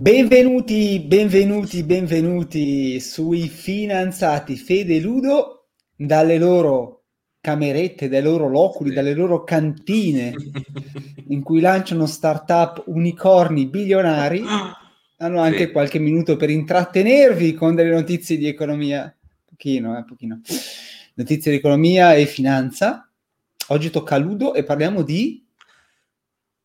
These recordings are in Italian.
Benvenuti, benvenuti, benvenuti sui finanziati Fede e Ludo dalle loro camerette, dai loro loculi, dalle loro cantine in cui lanciano start-up unicorni bilionari. Hanno anche sì. qualche minuto per intrattenervi con delle notizie di economia, pochino, eh, pochino. Notizie di economia e finanza. Oggi tocca a Ludo e parliamo di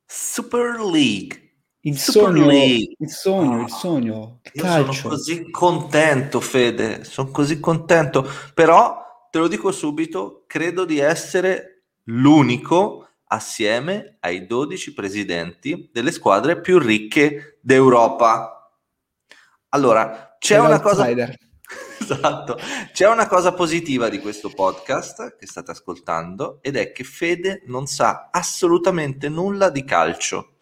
Super League. Il sogno, il sogno, il sogno, il calcio. sono così contento, Fede, sono così contento, però te lo dico subito, credo di essere l'unico assieme ai 12 presidenti delle squadre più ricche d'Europa. Allora, c'è una cosa Esatto. C'è una cosa positiva di questo podcast che state ascoltando ed è che Fede non sa assolutamente nulla di calcio.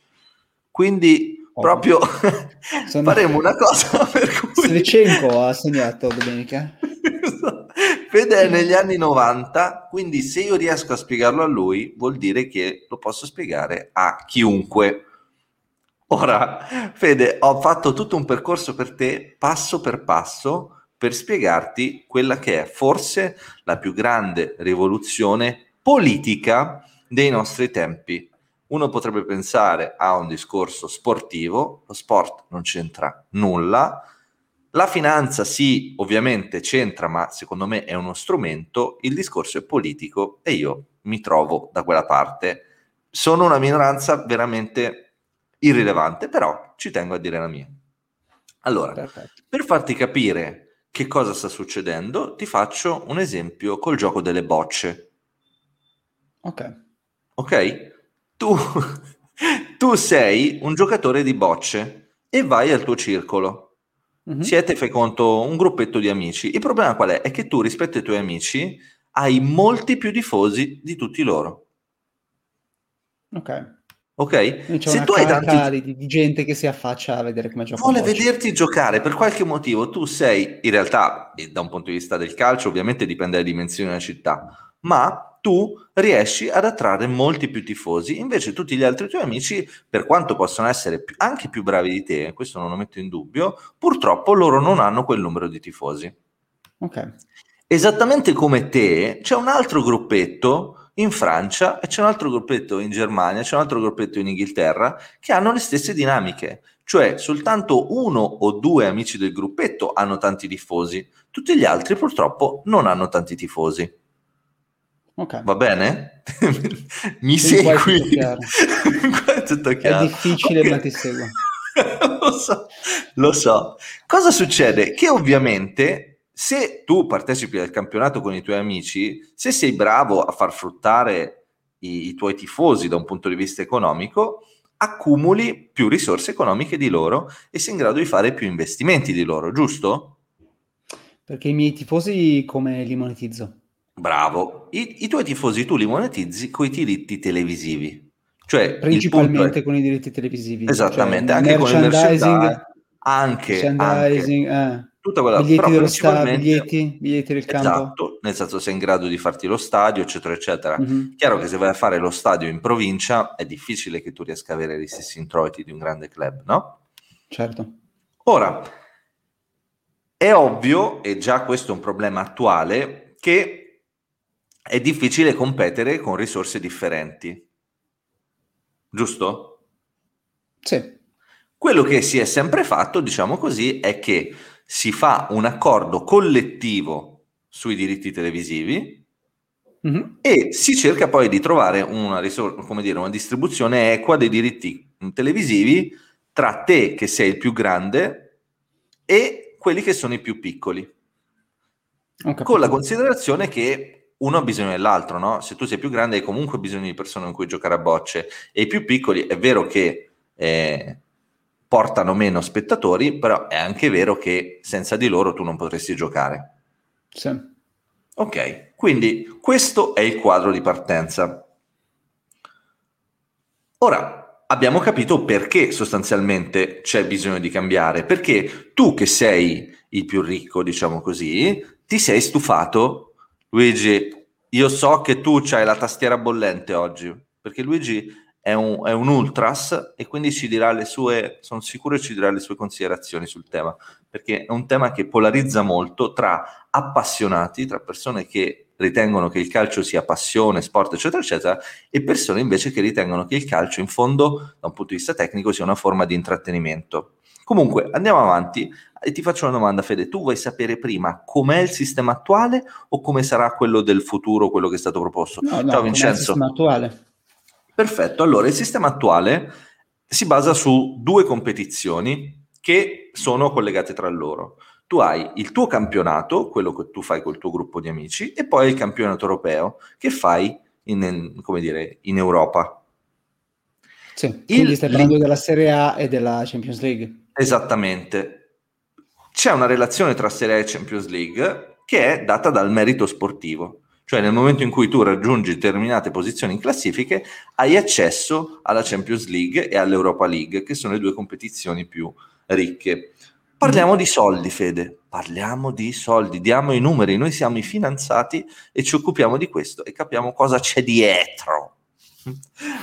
Quindi oh. proprio Sono... faremo una cosa per cui... Slicenko ha segnato domenica. Fede è negli anni 90, quindi se io riesco a spiegarlo a lui, vuol dire che lo posso spiegare a chiunque. Ora, Fede, ho fatto tutto un percorso per te, passo per passo, per spiegarti quella che è forse la più grande rivoluzione politica dei nostri tempi uno potrebbe pensare a un discorso sportivo, lo sport non c'entra nulla, la finanza sì, ovviamente c'entra, ma secondo me è uno strumento, il discorso è politico e io mi trovo da quella parte. Sono una minoranza veramente irrilevante, però ci tengo a dire la mia. Allora, Perfetto. per farti capire che cosa sta succedendo, ti faccio un esempio col gioco delle bocce. Ok. Ok? Tu, tu sei un giocatore di bocce e vai al tuo circolo. Mm-hmm. Siete, fai conto, un gruppetto di amici. Il problema qual è? È che tu rispetto ai tuoi amici hai molti più tifosi di tutti loro. Ok. Ok? Se tu hai tanti di, di, gente che si affaccia a vedere come gioca. Vuole vederti giocare per qualche motivo. Tu sei, in realtà, da un punto di vista del calcio, ovviamente dipende dalle dimensioni della città, ma tu riesci ad attrarre molti più tifosi, invece tutti gli altri tuoi amici, per quanto possono essere anche più bravi di te, questo non lo metto in dubbio, purtroppo loro non hanno quel numero di tifosi. Ok. Esattamente come te, c'è un altro gruppetto in Francia e c'è un altro gruppetto in Germania, c'è un altro gruppetto in Inghilterra che hanno le stesse dinamiche, cioè soltanto uno o due amici del gruppetto hanno tanti tifosi, tutti gli altri purtroppo non hanno tanti tifosi. Okay. Va bene? Mi sì, segui? È tutto chiaro. È difficile, okay. ma ti seguo. lo, so, lo so. Cosa succede? Che ovviamente se tu partecipi al campionato con i tuoi amici, se sei bravo a far fruttare i, i tuoi tifosi da un punto di vista economico, accumuli più risorse economiche di loro e sei in grado di fare più investimenti di loro, giusto? Perché i miei tifosi come li monetizzo? Bravo. I, I, tuoi tifosi tu li monetizzi con i diritti televisivi. Cioè, Principalmente è... con i diritti televisivi. Esattamente, cioè, anche con il merchandising. Anche, merchandising anche. Eh. Tutta quella, biglietti dello stadio, biglietti, biglietti del campo. Esatto, nel senso sei in grado di farti lo stadio, eccetera, eccetera. Mm-hmm. Chiaro che se vai a fare lo stadio in provincia è difficile che tu riesca a avere gli stessi introiti di un grande club, no? Certo. Ora, è ovvio, e già questo è un problema attuale, che è difficile competere con risorse differenti. Giusto? Sì. Quello che si è sempre fatto, diciamo così, è che si fa un accordo collettivo sui diritti televisivi mm-hmm. e si cerca poi di trovare una, risor- dire, una distribuzione equa dei diritti televisivi tra te che sei il più grande e quelli che sono i più piccoli. Con la considerazione che uno ha bisogno dell'altro, no? Se tu sei più grande hai comunque bisogno di persone con cui giocare a bocce e i più piccoli è vero che eh, portano meno spettatori, però è anche vero che senza di loro tu non potresti giocare. Sì. Ok, quindi questo è il quadro di partenza. Ora, abbiamo capito perché sostanzialmente c'è bisogno di cambiare, perché tu che sei il più ricco, diciamo così, ti sei stufato Luigi, io so che tu hai la tastiera bollente oggi, perché Luigi è un, è un, ultras e quindi ci dirà le sue, sono sicuro ci dirà le sue considerazioni sul tema, perché è un tema che polarizza molto tra appassionati, tra persone che ritengono che il calcio sia passione, sport, eccetera, eccetera, e persone invece che ritengono che il calcio, in fondo, da un punto di vista tecnico, sia una forma di intrattenimento. Comunque, andiamo avanti e ti faccio una domanda, Fede. Tu vuoi sapere prima com'è il sistema attuale o come sarà quello del futuro, quello che è stato proposto? No, no, Ciao Vincenzo. il sistema attuale? Perfetto, allora il sistema attuale si basa su due competizioni che sono collegate tra loro. Tu hai il tuo campionato, quello che tu fai col tuo gruppo di amici, e poi il campionato europeo che fai in, come dire, in Europa. Sì, quindi il, stai parlando della Serie A e della Champions League. Esattamente. C'è una relazione tra Serie A e Champions League che è data dal merito sportivo. Cioè nel momento in cui tu raggiungi determinate posizioni in classifiche, hai accesso alla Champions League e all'Europa League, che sono le due competizioni più ricche. Parliamo di soldi, Fede, parliamo di soldi, diamo i numeri, noi siamo i finanziati e ci occupiamo di questo e capiamo cosa c'è dietro.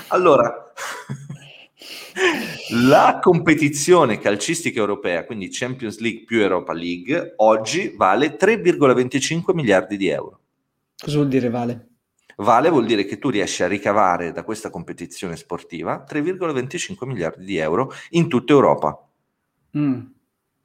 Allora, la competizione calcistica europea, quindi Champions League più Europa League, oggi vale 3,25 miliardi di euro. Cosa vuol dire vale? Vale vuol dire che tu riesci a ricavare da questa competizione sportiva 3,25 miliardi di euro in tutta Europa. Mm.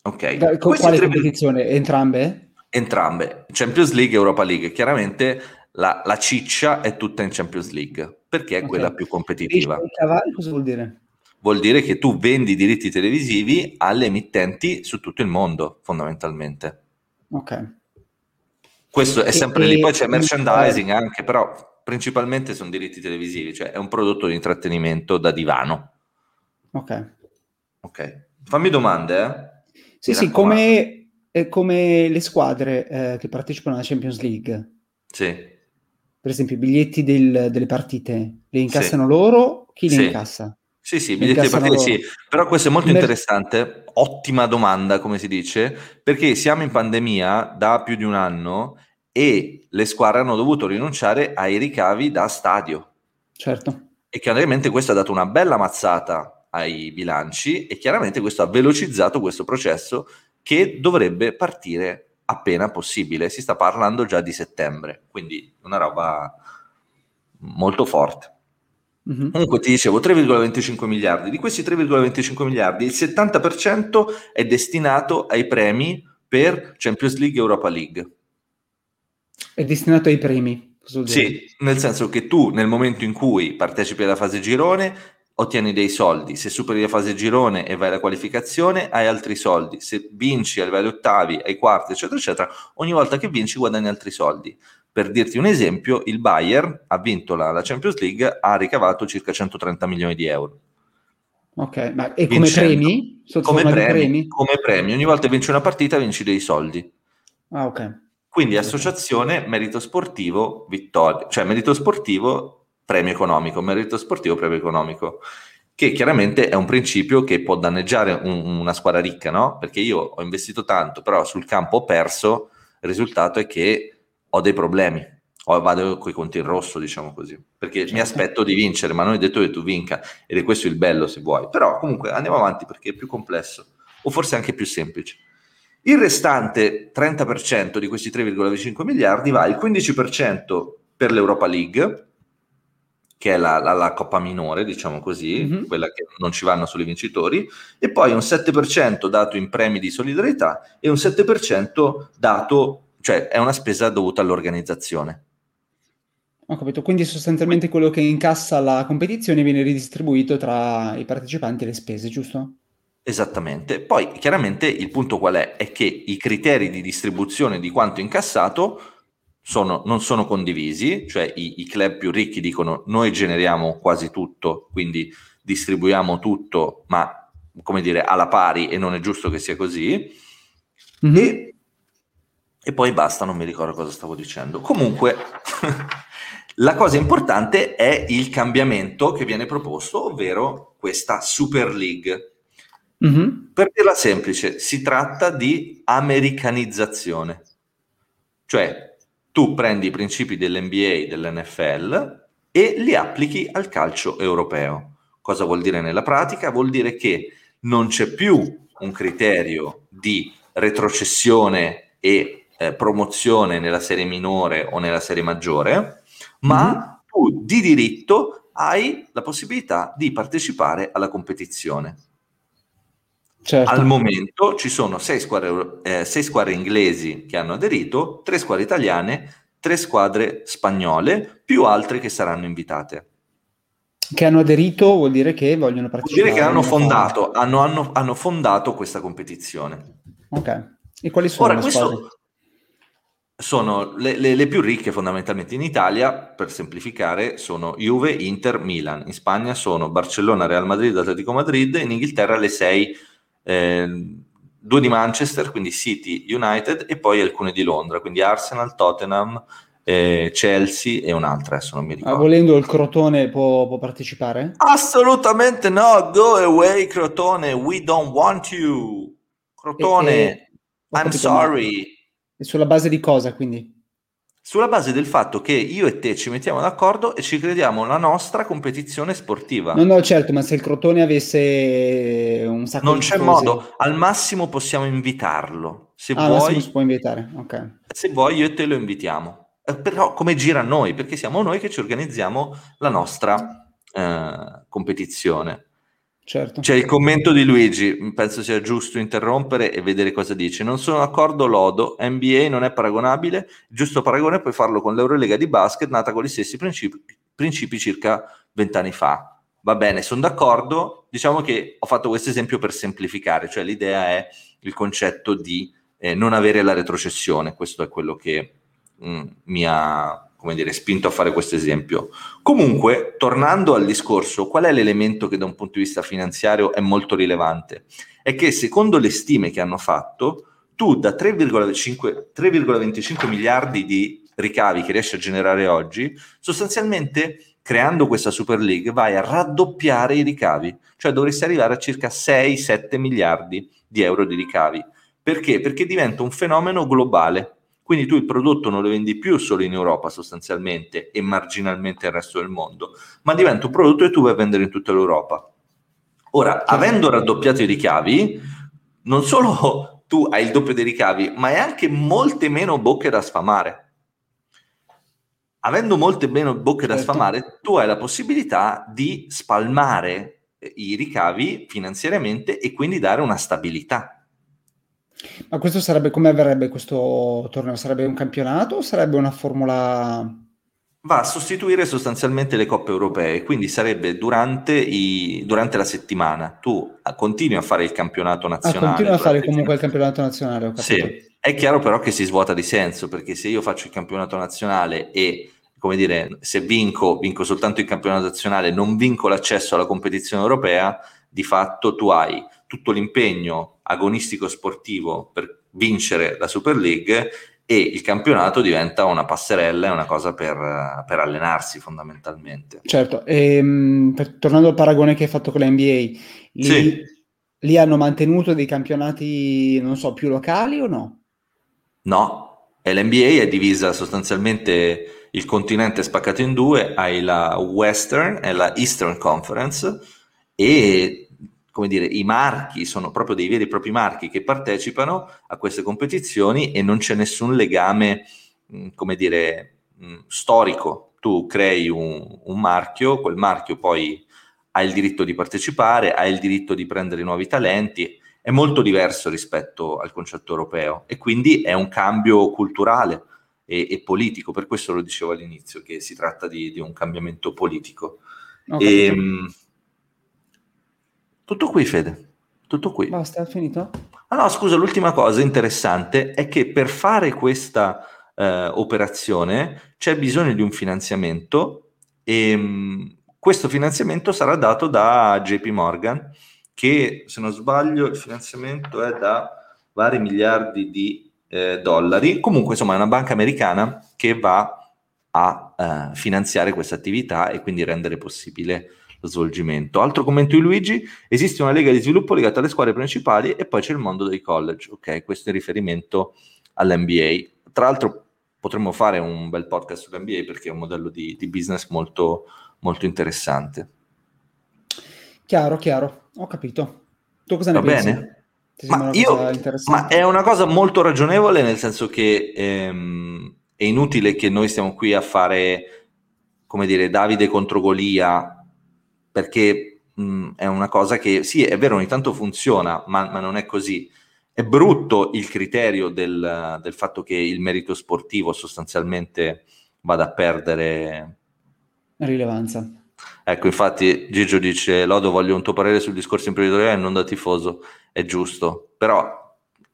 Ok. Da, con quale 3... competizione? Entrambe? Entrambe. Champions League e Europa League. Chiaramente la, la ciccia è tutta in Champions League perché è okay. quella più competitiva. Ricavare cosa vuol dire? Vuol dire che tu vendi i diritti televisivi alle emittenti su tutto il mondo, fondamentalmente. Ok. Questo è sempre e, lì, poi c'è merchandising anche, però principalmente sono diritti televisivi, cioè è un prodotto di intrattenimento da divano. Ok. Ok, fammi domande. Eh? Sì, Mi sì, come, come, le squadre eh, che partecipano alla Champions League. Sì. Per esempio, i biglietti del, delle partite li incassano sì. loro? Chi li sì. incassa? Sì, sì, biglietti di partite sì, però questo è molto interessante, ottima domanda come si dice, perché siamo in pandemia da più di un anno e le squadre hanno dovuto rinunciare ai ricavi da stadio. Certo. E chiaramente questo ha dato una bella mazzata ai bilanci e chiaramente questo ha velocizzato questo processo che dovrebbe partire appena possibile. Si sta parlando già di settembre, quindi una roba molto forte. Mm-hmm. Comunque ti dicevo 3,25 miliardi. Di questi 3,25 miliardi, il 70% è destinato ai premi per Champions League e Europa League. È destinato ai premi. Sì, nel senso che tu nel momento in cui partecipi alla fase girone ottieni dei soldi, se superi la fase girone e vai alla qualificazione hai altri soldi, se vinci ai vari ottavi, ai quarti, eccetera, eccetera, ogni volta che vinci guadagni altri soldi. Per dirti un esempio, il Bayern ha vinto la, la Champions League, ha ricavato circa 130 milioni di euro. Ok, ma e come premi? Come premi, premi? come premi? Ogni volta che vinci una partita vinci dei soldi. Ah, ok. Quindi associazione, merito sportivo, vittoria, cioè merito sportivo, premio economico, merito sportivo, premio economico, che chiaramente è un principio che può danneggiare un, una squadra ricca, no? Perché io ho investito tanto, però sul campo ho perso, il risultato è che ho dei problemi, o vado con i conti in rosso, diciamo così, perché certo. mi aspetto di vincere, ma non è detto che tu vinca, ed è questo il bello se vuoi. Però comunque andiamo avanti perché è più complesso, o forse anche più semplice. Il restante 30% di questi 3,25 miliardi va il 15% per l'Europa League, che è la, la, la coppa minore, diciamo così, mm-hmm. quella che non ci vanno solo i vincitori, e poi un 7% dato in premi di solidarietà e un 7% dato, cioè è una spesa dovuta all'organizzazione. Ho capito, quindi sostanzialmente quello che incassa la competizione viene ridistribuito tra i partecipanti e le spese, giusto? Esattamente. Poi chiaramente il punto qual è? È che i criteri di distribuzione di quanto incassato sono, non sono condivisi, cioè i, i, club più ricchi dicono noi generiamo quasi tutto, quindi distribuiamo tutto, ma come dire alla pari e non è giusto che sia così. Mm-hmm. E, e poi basta, non mi ricordo cosa stavo dicendo. Comunque, la cosa importante è il cambiamento che viene proposto, ovvero questa Super League Mm-hmm. Per dirla semplice, si tratta di americanizzazione. Cioè, tu prendi i principi dell'NBA, dell'NFL e li applichi al calcio europeo. Cosa vuol dire nella pratica? Vuol dire che non c'è più un criterio di retrocessione e eh, promozione nella serie minore o nella serie maggiore, ma mm-hmm. tu di diritto hai la possibilità di partecipare alla competizione. Certo. Al momento ci sono sei squadre, eh, sei squadre inglesi che hanno aderito, tre squadre italiane, tre squadre spagnole, più altre che saranno invitate. Che hanno aderito vuol dire che vogliono partecipare. Vuol dire che hanno fondato, hanno, hanno, hanno fondato questa competizione. Ok. E quali sono Ora, questo sono le, le, le, più ricche fondamentalmente in Italia, per semplificare, sono Juve, Inter, Milan. In Spagna sono Barcellona, Real Madrid, Atletico Madrid. In Inghilterra le sei, eh, due di Manchester, quindi City, United e poi alcune di Londra, quindi Arsenal, Tottenham, eh, Chelsea e un'altra, adesso non mi ricordo. Ah, volendo il Crotone può, può, partecipare? Assolutamente no, go away Crotone, we don't want you. Crotone, e, e, I'm sorry. E sulla base di cosa quindi? Sulla base del fatto che io e te ci mettiamo d'accordo e ci crediamo la nostra competizione sportiva. No, no, certo, ma se il Crotone avesse un sacco non di c'è cose... modo, al massimo possiamo invitarlo. Se ah, vuoi, si può invitare, ok. Se vuoi io e te lo invitiamo. Eh, però come gira a noi? Perché siamo noi che ci organizziamo la nostra eh, competizione. Certo. C'è il commento di Luigi, penso sia giusto interrompere e vedere cosa dice. Non sono d'accordo, Lodo, NBA non è paragonabile, il giusto paragone puoi farlo con l'Eurolega di basket nata con gli stessi principi, principi circa vent'anni fa. Va bene, sono d'accordo, diciamo che ho fatto questo esempio per semplificare, cioè l'idea è il concetto di eh, non avere la retrocessione, questo è quello che mh, mm, mi ha come dire, spinto a fare questo esempio. Comunque, tornando al discorso, qual è l'elemento che da un punto di vista finanziario è molto rilevante? È che secondo le stime che hanno fatto, tu da 3,5, 3,25 miliardi di ricavi che riesci a generare oggi, sostanzialmente creando questa Super League vai a raddoppiare i ricavi, cioè dovresti arrivare a circa 6-7 miliardi di euro di ricavi. Perché? Perché diventa un fenomeno globale quindi tu il prodotto non lo vendi più solo in Europa sostanzialmente e marginalmente nel resto del mondo, ma diventa un prodotto che tu vai a vendere in tutta l'Europa. Ora, avendo raddoppiato i ricavi, non solo tu hai il doppio dei ricavi, ma hai anche molte meno bocche da sfamare. Avendo molte meno bocche da certo. sfamare, tu hai la possibilità di spalmare i ricavi finanziariamente e quindi dare una stabilità. Ma questo sarebbe come avverrebbe questo torneo? Sarebbe un campionato o sarebbe una formula? Va a sostituire sostanzialmente le coppe europee, quindi sarebbe durante, i, durante la settimana. Tu continui a fare il campionato nazionale. Ah, continui a fare comunque il campionato nazionale. Sì, è chiaro però che si svuota di senso, perché se io faccio il campionato nazionale e come dire, se vinco, vinco soltanto il campionato nazionale, non vinco l'accesso alla competizione europea, di fatto tu hai tutto l'impegno agonistico sportivo per vincere la Super League e il campionato diventa una passerella, è una cosa per, per allenarsi fondamentalmente. Certo, e, ehm, per, tornando al paragone che hai fatto con la NBA, lì, sì. lì hanno mantenuto dei campionati, non so, più locali o no? No, e l'NBA è divisa sostanzialmente, il continente è spaccato in due, hai la Western e la Eastern Conference e come dire, i marchi sono proprio dei veri e propri marchi che partecipano a queste competizioni e non c'è nessun legame, mh, come dire, mh, storico. Tu crei un, un, marchio, quel marchio poi ha il diritto di partecipare, ha il diritto di prendere nuovi talenti, è molto diverso rispetto al concetto europeo e quindi è un cambio culturale e, e politico, per questo lo dicevo all'inizio, che si tratta di, di un cambiamento politico. Okay. E, ehm, tutto qui, Fede. Tutto qui. Basta, è finito? Ah no, scusa, l'ultima cosa interessante è che per fare questa eh, operazione c'è bisogno di un finanziamento e mh, mm, questo finanziamento sarà dato da JP Morgan che, se non sbaglio, il finanziamento è da vari miliardi di eh, dollari. Comunque, insomma, è una banca americana che va a eh, finanziare questa attività e quindi rendere possibile svolgimento. Altro commento di Luigi, esiste una lega di sviluppo legata alle squadre principali e poi c'è il mondo dei college, ok? Questo è in riferimento all'NBA. Tra l'altro potremmo fare un bel podcast sull'NBA perché è un modello di, di business molto, molto interessante. Chiaro, chiaro, ho capito. Tu cosa ne Va pensi? bene? Ma, io, ma, è una cosa molto ragionevole nel senso che ehm, è inutile che noi stiamo qui a fare, come dire, Davide contro Golia, perché mh, è una cosa che sì, è vero, ogni tanto funziona, ma, ma non è così. È brutto il criterio del, del, fatto che il merito sportivo sostanzialmente vada a perdere rilevanza. Ecco, infatti Gigio dice, Lodo voglio un tuo parere sul discorso imprenditoriale e non da tifoso, è giusto, però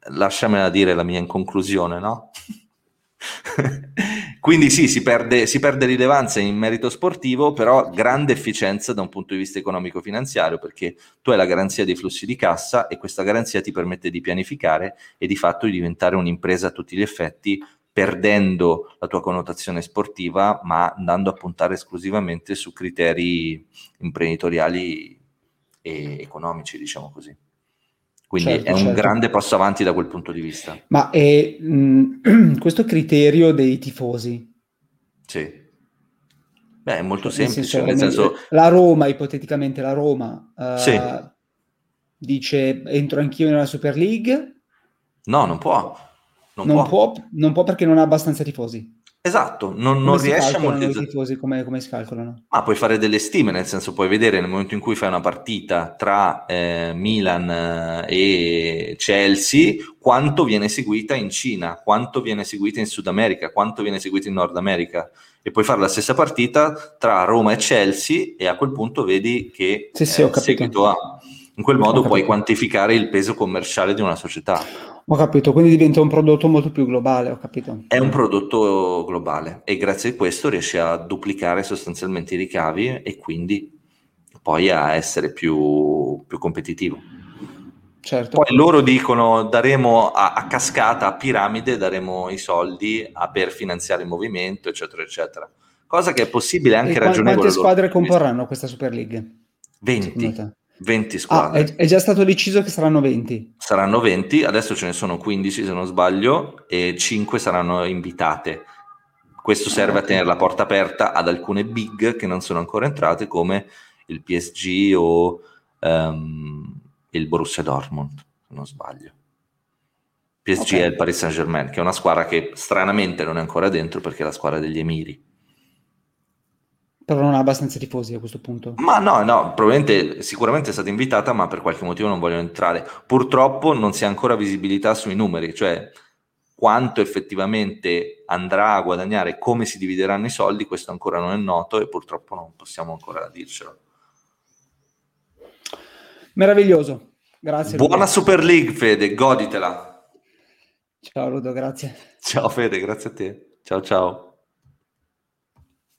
lasciamela dire la mia in conclusione, no? Quindi sì, si perde, si perde, rilevanza in merito sportivo, però grande efficienza da un punto di vista economico-finanziario, perché tu hai la garanzia dei flussi di cassa e questa garanzia ti permette di pianificare e di fatto di diventare un'impresa a tutti gli effetti, perdendo la tua connotazione sportiva, ma andando a puntare esclusivamente su criteri imprenditoriali e economici, diciamo così. Quindi certo, è un certo. grande passo avanti da quel punto di vista. Ma è, mh, questo criterio dei tifosi? Sì. Beh, è molto cioè, semplice. Nel senso, nel senso... La Roma, ipoteticamente la Roma, uh, sì. dice entro anch'io nella Super League? No, non può. Non, non può. può. non può perché non ha abbastanza tifosi. Esatto, non, non riesce a moltiplizzare. i tifosi come, come, si calcolano? Ma puoi fare delle stime, nel senso puoi vedere nel momento in cui fai una partita tra eh, Milan eh, e Chelsea quanto viene seguita in Cina, quanto viene seguita in Sud America, quanto viene seguita in Nord America e puoi fare la stessa partita tra Roma e Chelsea e a quel punto vedi che sì, sì, eh, seguito ha. In quel modo puoi quantificare il peso commerciale di una società. Ho capito, quindi diventa un prodotto molto più globale, ho capito. È un prodotto globale e grazie a questo riesce a duplicare sostanzialmente i ricavi e quindi poi a essere più, più competitivo. Certo. Poi loro dicono daremo a, a, cascata, a piramide, daremo i soldi a, per finanziare il movimento, eccetera, eccetera. Cosa che è possibile anche e ragionevole. Quante squadre comporranno questa Super League? 20. 20 squadre. Ah, è, è, già stato deciso che saranno 20. Saranno 20, adesso ce ne sono 15 se non sbaglio, e 5 saranno invitate. Questo ah, serve a tenere la porta aperta ad alcune big che non sono ancora entrate, come il PSG o um, il Borussia Dortmund, se non sbaglio. PSG okay. è il Paris Saint Germain, che è una squadra che stranamente non è ancora dentro perché è la squadra degli Emiri però non ha abbastanza tifosi a questo punto. Ma no, no, probabilmente sicuramente è stata invitata, ma per qualche motivo non vogliono entrare. Purtroppo non si ha ancora visibilità sui numeri, cioè quanto effettivamente andrà a guadagnare, come si divideranno i soldi, questo ancora non è noto e purtroppo non possiamo ancora dircelo. Meraviglioso, grazie. Buona Ludo. Super League, Fede, goditela. Ciao Ludo, grazie. Ciao Fede, grazie a te. Ciao ciao.